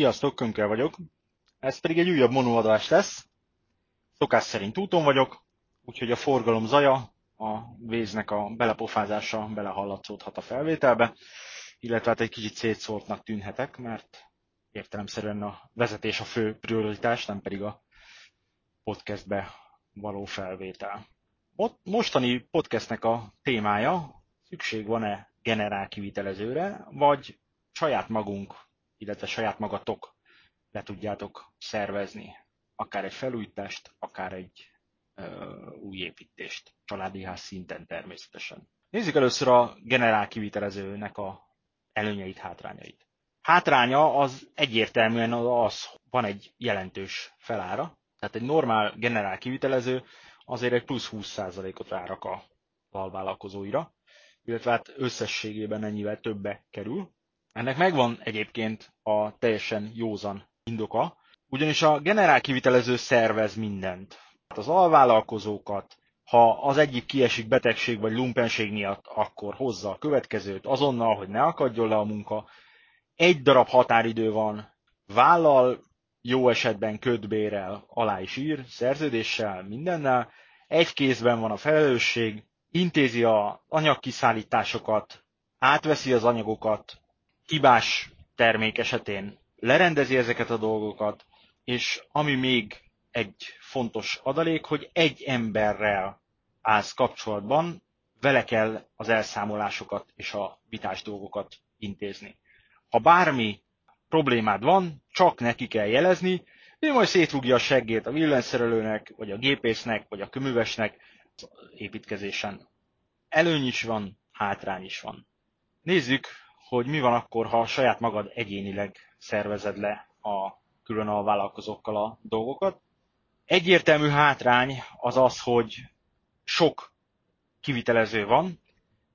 Sziasztok, Könkel vagyok. Ez pedig egy újabb monoadás lesz. Szokás szerint úton vagyok, úgyhogy a forgalom zaja, a véznek a belepofázása belehallatszódhat a felvételbe, illetve hát egy kicsit szétszórtnak tűnhetek, mert értelemszerűen a vezetés a fő prioritás, nem pedig a podcastbe való felvétel. Mostani podcastnek a témája, szükség van-e generál kivitelezőre, vagy saját magunk illetve saját magatok le tudjátok szervezni. Akár egy felújítást, akár egy ö, új építést. Családi ház szinten természetesen. Nézzük először a generál kivitelezőnek a előnyeit, hátrányait. Hátránya az egyértelműen az, van egy jelentős felára, tehát egy normál generál kivitelező azért egy plusz 20%-ot rárak a alvállalkozóira, illetve hát összességében ennyivel többe kerül, ennek megvan egyébként a teljesen józan indoka, ugyanis a generál kivitelező szervez mindent. Az alvállalkozókat, ha az egyik kiesik betegség vagy lumpenség miatt, akkor hozza a következőt azonnal, hogy ne akadjon le a munka. Egy darab határidő van, vállal, jó esetben ködbérel, alá is ír, szerződéssel, mindennel. Egy kézben van a felelősség, intézi a anyagkiszállításokat, átveszi az anyagokat, hibás termék esetén lerendezi ezeket a dolgokat, és ami még egy fontos adalék, hogy egy emberrel állsz kapcsolatban, vele kell az elszámolásokat és a vitás dolgokat intézni. Ha bármi problémád van, csak neki kell jelezni, ő majd szétrúgja a seggét a villanyszerelőnek, vagy a gépésznek, vagy a köművesnek építkezésen. Előny is van, hátrány is van. Nézzük, hogy mi van akkor, ha saját magad egyénileg szervezed le a külön a vállalkozókkal a dolgokat. Egyértelmű hátrány az az, hogy sok kivitelező van,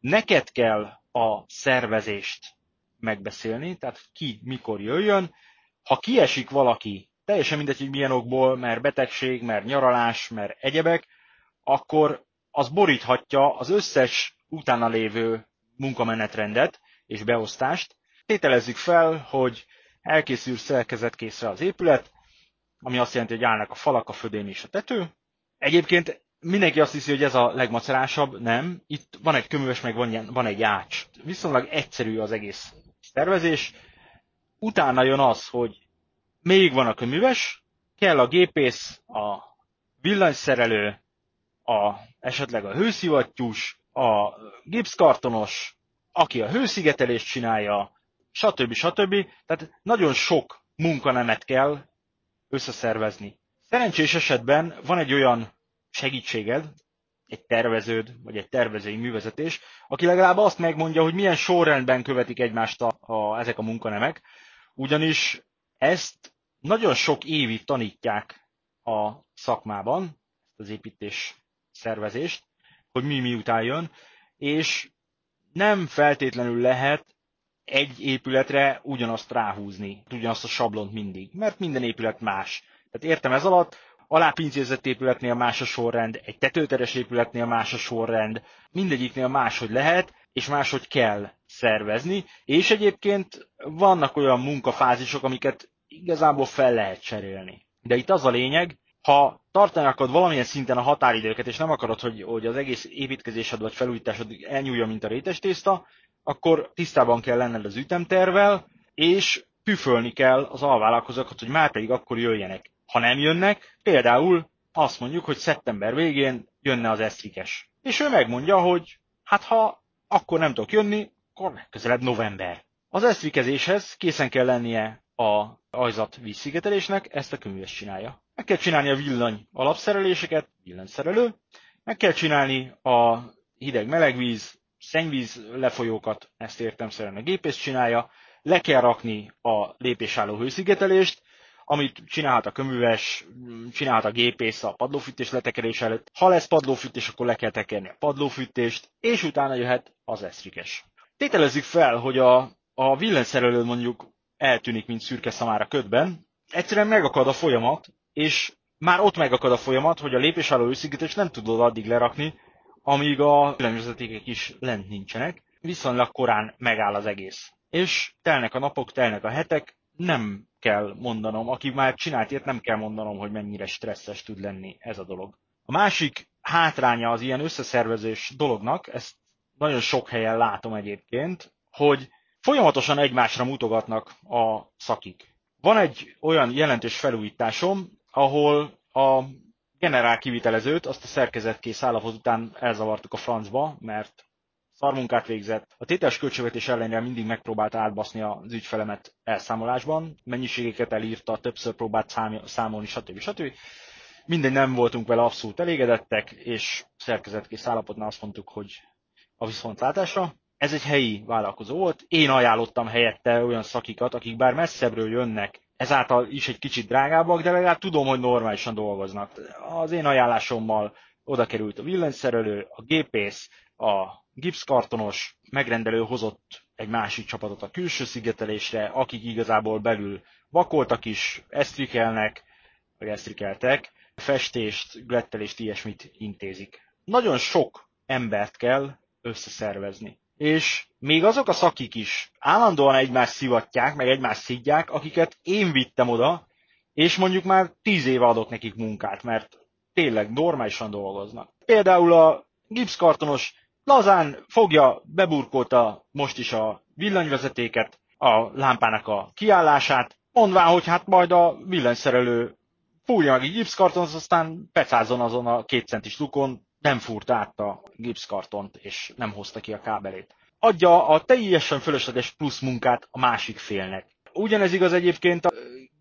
neked kell a szervezést megbeszélni, tehát ki mikor jöjjön. Ha kiesik valaki, teljesen mindegy, hogy milyen okból, mert betegség, mert nyaralás, mert egyebek, akkor az boríthatja az összes utána lévő munkamenetrendet, és beosztást. Tételezzük fel, hogy elkészül szerkezetkészre az épület, ami azt jelenti, hogy állnak a falak, a födém és a tető. Egyébként mindenki azt hiszi, hogy ez a legmacerásabb, nem. Itt van egy köműves, meg van, van egy ács. Viszonylag egyszerű az egész tervezés. Utána jön az, hogy még van a köműves, kell a gépész, a villanyszerelő, a, esetleg a hőszivattyús, a gipszkartonos, aki a hőszigetelést csinálja, stb. stb. Tehát nagyon sok munkanemet kell összeszervezni. Szerencsés esetben van egy olyan segítséged, egy terveződ, vagy egy tervezői művezetés, aki legalább azt megmondja, hogy milyen sorrendben követik egymást a, a, ezek a munkanemek, ugyanis ezt nagyon sok évig tanítják a szakmában, az építés szervezést, hogy mi miután jön, és nem feltétlenül lehet egy épületre ugyanazt ráhúzni, ugyanazt a sablont mindig, mert minden épület más. Tehát értem ez alatt, alápincézett épületnél más a sorrend, egy tetőteres épületnél más a sorrend, mindegyiknél máshogy lehet, és máshogy kell szervezni, és egyébként vannak olyan munkafázisok, amiket igazából fel lehet cserélni. De itt az a lényeg, ha tartani akarod valamilyen szinten a határidőket, és nem akarod, hogy, hogy az egész építkezésed vagy felújításod elnyúlja, mint a rétes tészta, akkor tisztában kell lenned az ütemtervel, és püfölni kell az alvállalkozókat, hogy már pedig akkor jöjjenek. Ha nem jönnek, például azt mondjuk, hogy szeptember végén jönne az eszvikes. És ő megmondja, hogy hát ha akkor nem tudok jönni, akkor legközelebb november. Az eszvikezéshez készen kell lennie a ajzat vízszigetelésnek, ezt a könyves csinálja. Meg kell csinálni a villany alapszereléseket, villanyszerelő, meg kell csinálni a hideg-melegvíz, szennyvíz lefolyókat, ezt értem szerint a gépész csinálja, le kell rakni a lépésálló hőszigetelést, amit csinálhat a köműves, csinálhat a gépész a padlófűtés letekerés előtt. Ha lesz padlófűtés, akkor le kell tekerni a padlófűtést, és utána jöhet az eszrikes. Tételezzük fel, hogy a, a villanyszerelő mondjuk eltűnik, mint szürke szamára ködben, egyszerűen megakad a folyamat, és már ott megakad a folyamat, hogy a lépésálló őszigítést nem tudod addig lerakni, amíg a villanyvezetékek is lent nincsenek, viszonylag korán megáll az egész. És telnek a napok, telnek a hetek, nem kell mondanom, aki már csinált ilyet, nem kell mondanom, hogy mennyire stresszes tud lenni ez a dolog. A másik hátránya az ilyen összeszervezés dolognak, ezt nagyon sok helyen látom egyébként, hogy folyamatosan egymásra mutogatnak a szakik. Van egy olyan jelentős felújításom, ahol a generál kivitelezőt, azt a szerkezetkész állapot után elzavartuk a francba, mert szarmunkát végzett. A tételes költségvetés ellenére mindig megpróbálta átbaszni az ügyfelemet elszámolásban, mennyiségeket elírta, többször próbált számolni, stb. stb. Minden nem voltunk vele abszolút elégedettek, és szerkezetkész állapotnál azt mondtuk, hogy a viszontlátásra. Ez egy helyi vállalkozó volt. Én ajánlottam helyette olyan szakikat, akik bár messzebbről jönnek, ezáltal is egy kicsit drágábbak, de legalább tudom, hogy normálisan dolgoznak. Az én ajánlásommal oda került a villanyszerelő, a gépész, a gipszkartonos megrendelő hozott egy másik csapatot a külső szigetelésre, akik igazából belül vakoltak is, esztrikelnek, vagy esztrikeltek, festést, glettelést, ilyesmit intézik. Nagyon sok embert kell összeszervezni. És még azok a szakik is állandóan egymást szivatják, meg egymást szidják, akiket én vittem oda, és mondjuk már tíz éve adok nekik munkát, mert tényleg normálisan dolgoznak. Például a gipszkartonos lazán fogja, beburkolta most is a villanyvezetéket, a lámpának a kiállását, mondván, hogy hát majd a villanyszerelő fúrja meg egy gipszkartont, aztán pecázon azon a két centis lukon, nem fúrt át a gipszkartont, és nem hozta ki a kábelét. Adja a teljesen fölösleges plusz munkát a másik félnek. Ugyanez igaz egyébként a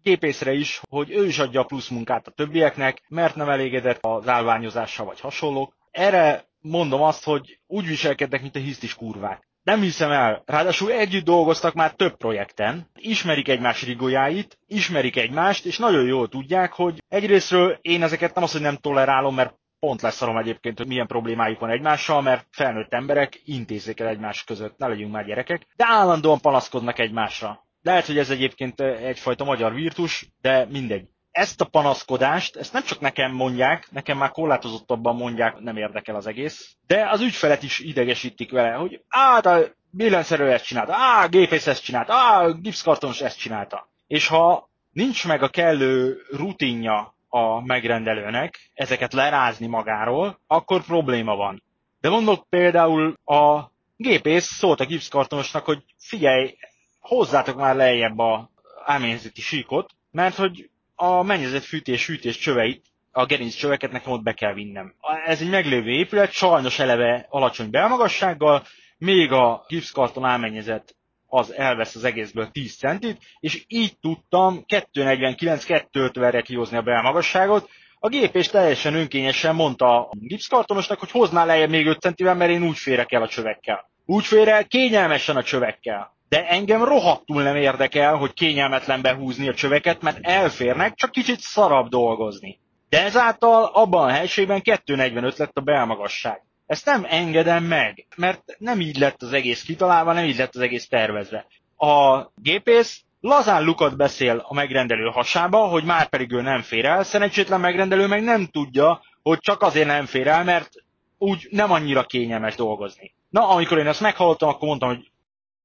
gépészre is, hogy ő is adja a plusz munkát a többieknek, mert nem elégedett az állványozással vagy hasonlók. Erre mondom azt, hogy úgy viselkednek, mint a hisztis kurvák. Nem hiszem el. Ráadásul együtt dolgoztak már több projekten, ismerik egymás rigójáit, ismerik egymást, és nagyon jól tudják, hogy egyrésztről én ezeket nem azt, hogy nem tolerálom, mert pont leszarom egyébként, hogy milyen problémájuk van egymással, mert felnőtt emberek intézzék el egymás között, ne legyünk már gyerekek, de állandóan panaszkodnak egymásra. Lehet, hogy ez egyébként egyfajta magyar virtus, de mindegy. Ezt a panaszkodást, ezt nem csak nekem mondják, nekem már korlátozottabban mondják, nem érdekel az egész, de az ügyfelet is idegesítik vele, hogy á, a billenszerű ezt csinálta, á, gépész ezt csinálta, á, gipszkartonos ezt csinálta. És ha nincs meg a kellő rutinja a megrendelőnek ezeket lerázni magáról, akkor probléma van. De mondok például a gépész szólt a gipszkartonosnak, hogy figyelj, hozzátok már lejjebb a áményzeti síkot, mert hogy a mennyezet fűtés, hűtés csöveit, a gerinc csöveket nekem ott be kell vinnem. Ez egy meglévő épület, sajnos eleve alacsony belmagassággal, még a gipszkarton áményezet az elvesz az egészből 10 centit, és így tudtam 249-250-re kihozni a belmagasságot. A gép és teljesen önkényesen mondta a gipszkartonosnak, hogy hoznál lejjebb még 5 centivel, mert én úgy férek el a csövekkel. Úgy fér el kényelmesen a csövekkel. De engem rohadtul nem érdekel, hogy kényelmetlen behúzni a csöveket, mert elférnek, csak kicsit szarabb dolgozni. De ezáltal abban a helységben 245 lett a belmagasság. Ezt nem engedem meg, mert nem így lett az egész kitalálva, nem így lett az egész tervezve. A gépész lazán lukat beszél a megrendelő hasába, hogy már pedig ő nem fér el, szerencsétlen megrendelő meg nem tudja, hogy csak azért nem fér el, mert úgy nem annyira kényelmes dolgozni. Na, amikor én ezt meghallottam, akkor mondtam, hogy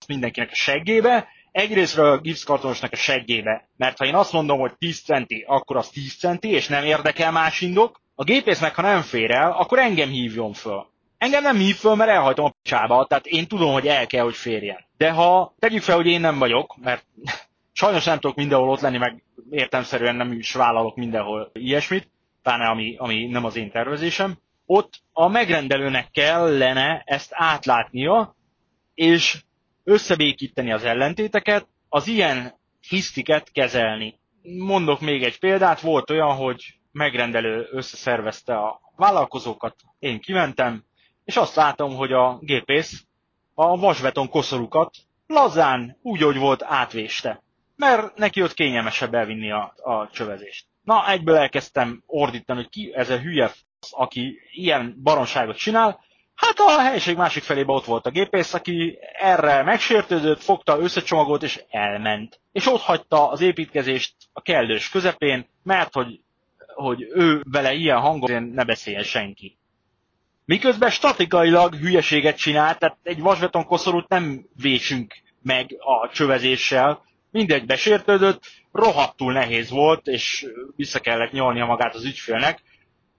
mindenkinek a seggébe, egyrésztről a gipszkartonosnak a seggébe, mert ha én azt mondom, hogy 10 centi, akkor az 10 centi, és nem érdekel más indok, a gépész meg, ha nem fér el, akkor engem hívjon föl. Engem nem hív föl, mert elhajtom a picsába, tehát én tudom, hogy el kell, hogy férjen. De ha tegyük fel, hogy én nem vagyok, mert sajnos nem tudok mindenhol ott lenni, meg értemszerűen nem is vállalok mindenhol ilyesmit, pláne ami, ami nem az én tervezésem, ott a megrendelőnek kellene ezt átlátnia, és összebékíteni az ellentéteket, az ilyen hisztiket kezelni. Mondok még egy példát, volt olyan, hogy megrendelő összeszervezte a vállalkozókat, én kimentem, és azt látom, hogy a gépész a vasbeton koszorukat lazán, úgy, hogy volt, átvéste. Mert neki ott kényelmesebb elvinni a, a csövezést. Na, egyből elkezdtem ordítani, hogy ki ez a hülye fasz, aki ilyen baromságot csinál. Hát a helység másik felébe ott volt a gépész, aki erre megsértődött, fogta, összecsomagolt és elment. És ott hagyta az építkezést a kellős közepén, mert hogy, hogy ő vele ilyen hangon ne beszéljen senki. Miközben statikailag hülyeséget csinál, tehát egy vasbeton koszorút nem vésünk meg a csövezéssel, mindegy, besértődött, rohadtul nehéz volt, és vissza kellett nyolnia magát az ügyfélnek,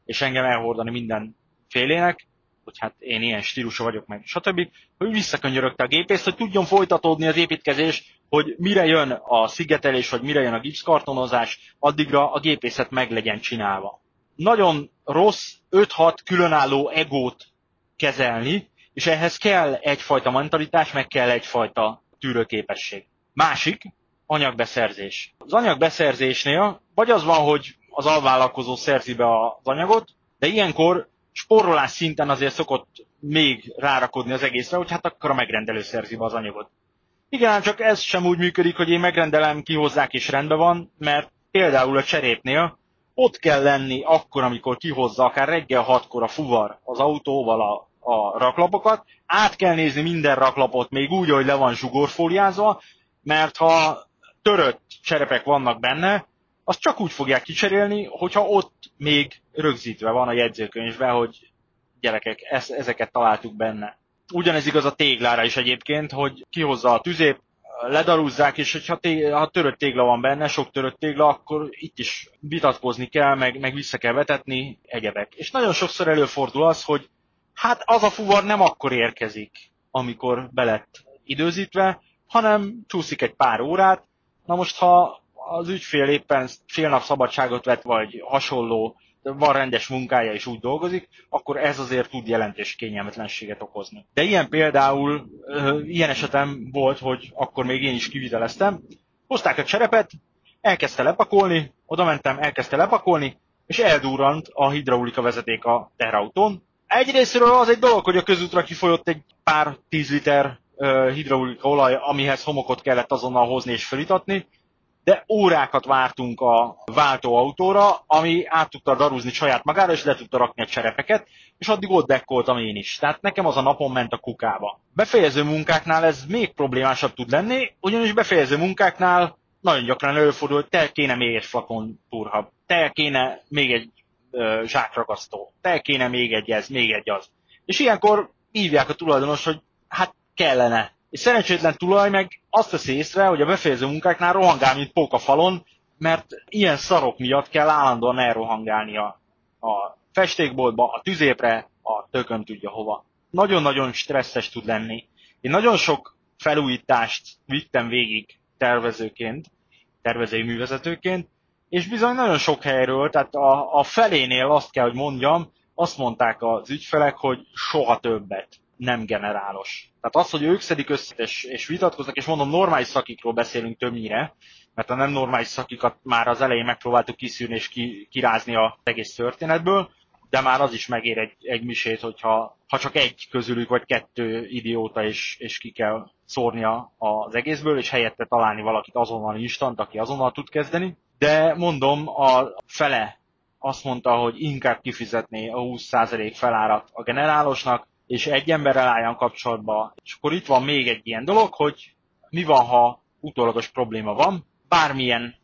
és engem elhordani minden félének, hogy hát én ilyen stílusú vagyok meg, stb. Hogy visszakönyörögte a gépész, hogy tudjon folytatódni az építkezés, hogy mire jön a szigetelés, vagy mire jön a gipszkartonozás, addigra a gépészet meg legyen csinálva. Nagyon rossz 5-6 különálló egót kezelni, és ehhez kell egyfajta mentalitás, meg kell egyfajta tűrőképesség. Másik, anyagbeszerzés. Az anyagbeszerzésnél vagy az van, hogy az alvállalkozó szerzi be az anyagot, de ilyenkor spórolás szinten azért szokott még rárakodni az egészre, hogy hát akkor a megrendelő szerzi be az anyagot. Igen, csak ez sem úgy működik, hogy én megrendelem, kihozzák és rendben van, mert például a cserépnél ott kell lenni akkor, amikor kihozza, akár reggel hatkor a fuvar az autóval a, a raklapokat, át kell nézni minden raklapot még úgy, hogy le van zsugorfóliázva, mert ha törött cserepek vannak benne, azt csak úgy fogják kicserélni, hogyha ott még rögzítve van a jegyzőkönyvben, hogy gyerekek, ezeket találtuk benne. Ugyanez igaz a téglára is egyébként, hogy kihozza a tüzép, ledarúzzák, és hogyha té- ha törött tégla van benne, sok törött tégla, akkor itt is vitatkozni kell, meg, meg vissza kell vetetni, egyebek. És nagyon sokszor előfordul az, hogy hát az a fuvar nem akkor érkezik, amikor belett időzítve, hanem csúszik egy pár órát. Na most, ha az ügyfél éppen fél nap szabadságot vett, vagy hasonló, van rendes munkája és úgy dolgozik, akkor ez azért tud jelentős kényelmetlenséget okozni. De ilyen például, ilyen esetem volt, hogy akkor még én is kiviteleztem, hozták a cserepet, elkezdte lepakolni, oda mentem, elkezdte lepakolni, és eldurrant a hidraulika vezeték a teherautón. Egyrésztről az egy dolog, hogy a közútra kifolyott egy pár tíz liter hidraulika olaj, amihez homokot kellett azonnal hozni és felítatni, de órákat vártunk a váltóautóra, ami át tudta darúzni saját magára, és le tudta rakni a cserepeket, és addig ott dekkoltam én is. Tehát nekem az a napon ment a kukába. Befejező munkáknál ez még problémásabb tud lenni, ugyanis befejező munkáknál nagyon gyakran előfordul, hogy te kéne még egy flakon turha, te kéne még egy ö, zsákragasztó, te kéne még egy ez, még egy az. És ilyenkor hívják a tulajdonos, hogy hát kellene és szerencsétlen tulaj meg azt veszi észre, hogy a befejező munkáknál rohangál, mint pók a falon, mert ilyen szarok miatt kell állandóan elrohangálni a, festékboltba, a tüzépre, a tököm tudja hova. Nagyon-nagyon stresszes tud lenni. Én nagyon sok felújítást vittem végig tervezőként, tervezői művezetőként, és bizony nagyon sok helyről, tehát a, a felénél azt kell, hogy mondjam, azt mondták az ügyfelek, hogy soha többet nem generálos. Tehát az, hogy ők szedik össze és, és vitatkoznak, és mondom, normális szakikról beszélünk többnyire, mert a nem normális szakikat már az elején megpróbáltuk kiszűrni és ki, kirázni az egész történetből, de már az is megér egy, egy misét, hogyha ha csak egy közülük vagy kettő idióta és, és ki kell szórnia az egészből, és helyette találni valakit azonnal instant, aki azonnal tud kezdeni. De mondom, a fele azt mondta, hogy inkább kifizetné a 20% felárat a generálosnak, és egy emberrel álljon kapcsolatba. És akkor itt van még egy ilyen dolog, hogy mi van, ha utólagos probléma van, bármilyen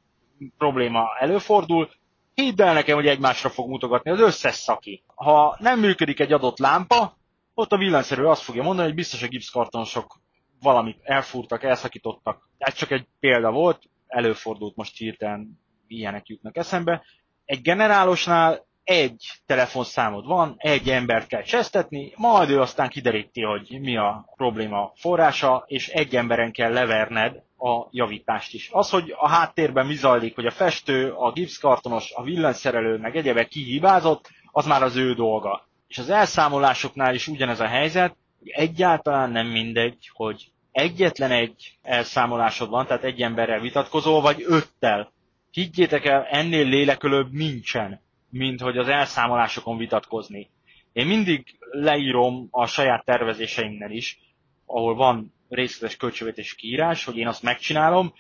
probléma előfordul, hidd el nekem, hogy egymásra fog mutogatni az összes szaki. Ha nem működik egy adott lámpa, ott a villanyszerű azt fogja mondani, hogy biztos a gipszkartonosok valamit elfúrtak, elszakítottak. Ez csak egy példa volt, előfordult most hirtelen ilyenek jutnak eszembe. Egy generálosnál egy telefonszámod van, egy embert kell csesztetni, majd ő aztán kideríti, hogy mi a probléma forrása, és egy emberen kell leverned a javítást is. Az, hogy a háttérben mi zajlik, hogy a festő, a gipszkartonos, a villanyszerelő, meg egyebek kihibázott, az már az ő dolga. És az elszámolásoknál is ugyanez a helyzet, hogy egyáltalán nem mindegy, hogy egyetlen egy elszámolásod van, tehát egy emberrel vitatkozol, vagy öttel. Higgyétek el, ennél lélekölőbb nincsen mint hogy az elszámolásokon vitatkozni. Én mindig leírom a saját tervezéseimnél is, ahol van részletes költségvetés kiírás, hogy én azt megcsinálom,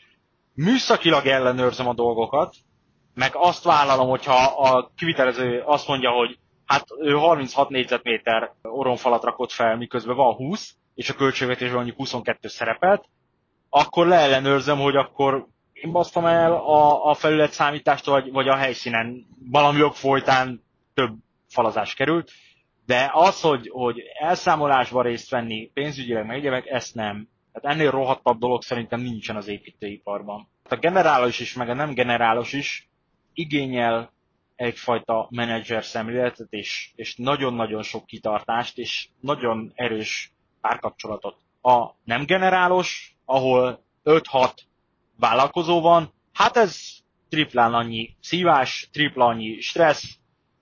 műszakilag ellenőrzöm a dolgokat, meg azt vállalom, hogyha a kivitelező azt mondja, hogy hát ő 36 négyzetméter orronfalat rakott fel, miközben van 20, és a költségvetésben mondjuk 22 szerepelt, akkor leellenőrzöm, hogy akkor én basztam el a, a felület számítást, vagy, vagy a helyszínen valami jog folytán több falazás került, de az, hogy, hogy elszámolásban részt venni, pénzügyileg meg egyébek, ezt nem. Tehát ennél rohadtabb dolog szerintem nincsen az építőiparban. A generális is, meg a nem generális is igényel egyfajta menedzser szemléletet, és, és nagyon-nagyon sok kitartást, és nagyon erős párkapcsolatot. A nem generálos, ahol 5-6 vállalkozó van, hát ez triplán annyi szívás, tripla annyi stressz,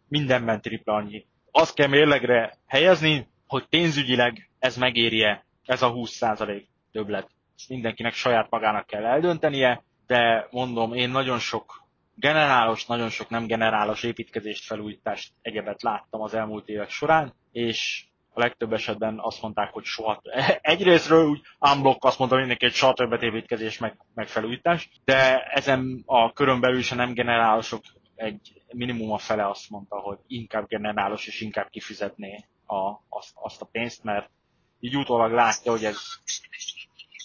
mindenben tripla annyi. Azt kell mérlegre helyezni, hogy pénzügyileg ez megérje, ez a 20% többlet. Ezt mindenkinek saját magának kell eldöntenie, de mondom, én nagyon sok generálos, nagyon sok nem generálos építkezést, felújítást, egyebet láttam az elmúlt évek során, és legtöbb esetben azt mondták, hogy soha. Egyrésztről úgy unblock azt mondta mindenki, hogy soha többet építkezés, meg, meg felújítás, de ezen a körön belül is a nem generálosok egy minimum a fele azt mondta, hogy inkább generálos és inkább kifizetné a, azt, azt a pénzt, mert így utólag látja, hogy ez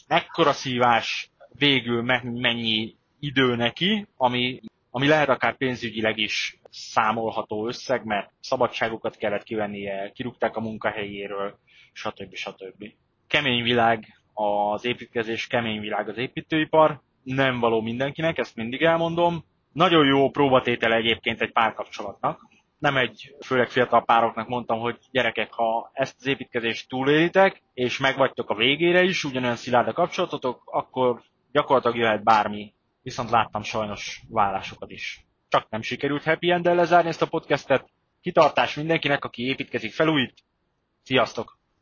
mekkora szívás végül mennyi idő neki, ami, ami lehet akár pénzügyileg is számolható összeg, mert szabadságokat kellett kivennie, kirúgták a munkahelyéről, stb. stb. Kemény világ az építkezés, kemény világ az építőipar, nem való mindenkinek, ezt mindig elmondom. Nagyon jó próbatétele egyébként egy párkapcsolatnak. Nem egy, főleg fiatal pároknak mondtam, hogy gyerekek, ha ezt az építkezést túlélitek, és megvagytok a végére is, ugyanolyan szilárd a kapcsolatotok, akkor gyakorlatilag jöhet bármi. Viszont láttam sajnos vállásokat is csak nem sikerült happy end lezárni ezt a podcastet. Kitartás mindenkinek, aki építkezik, felújít. Sziasztok!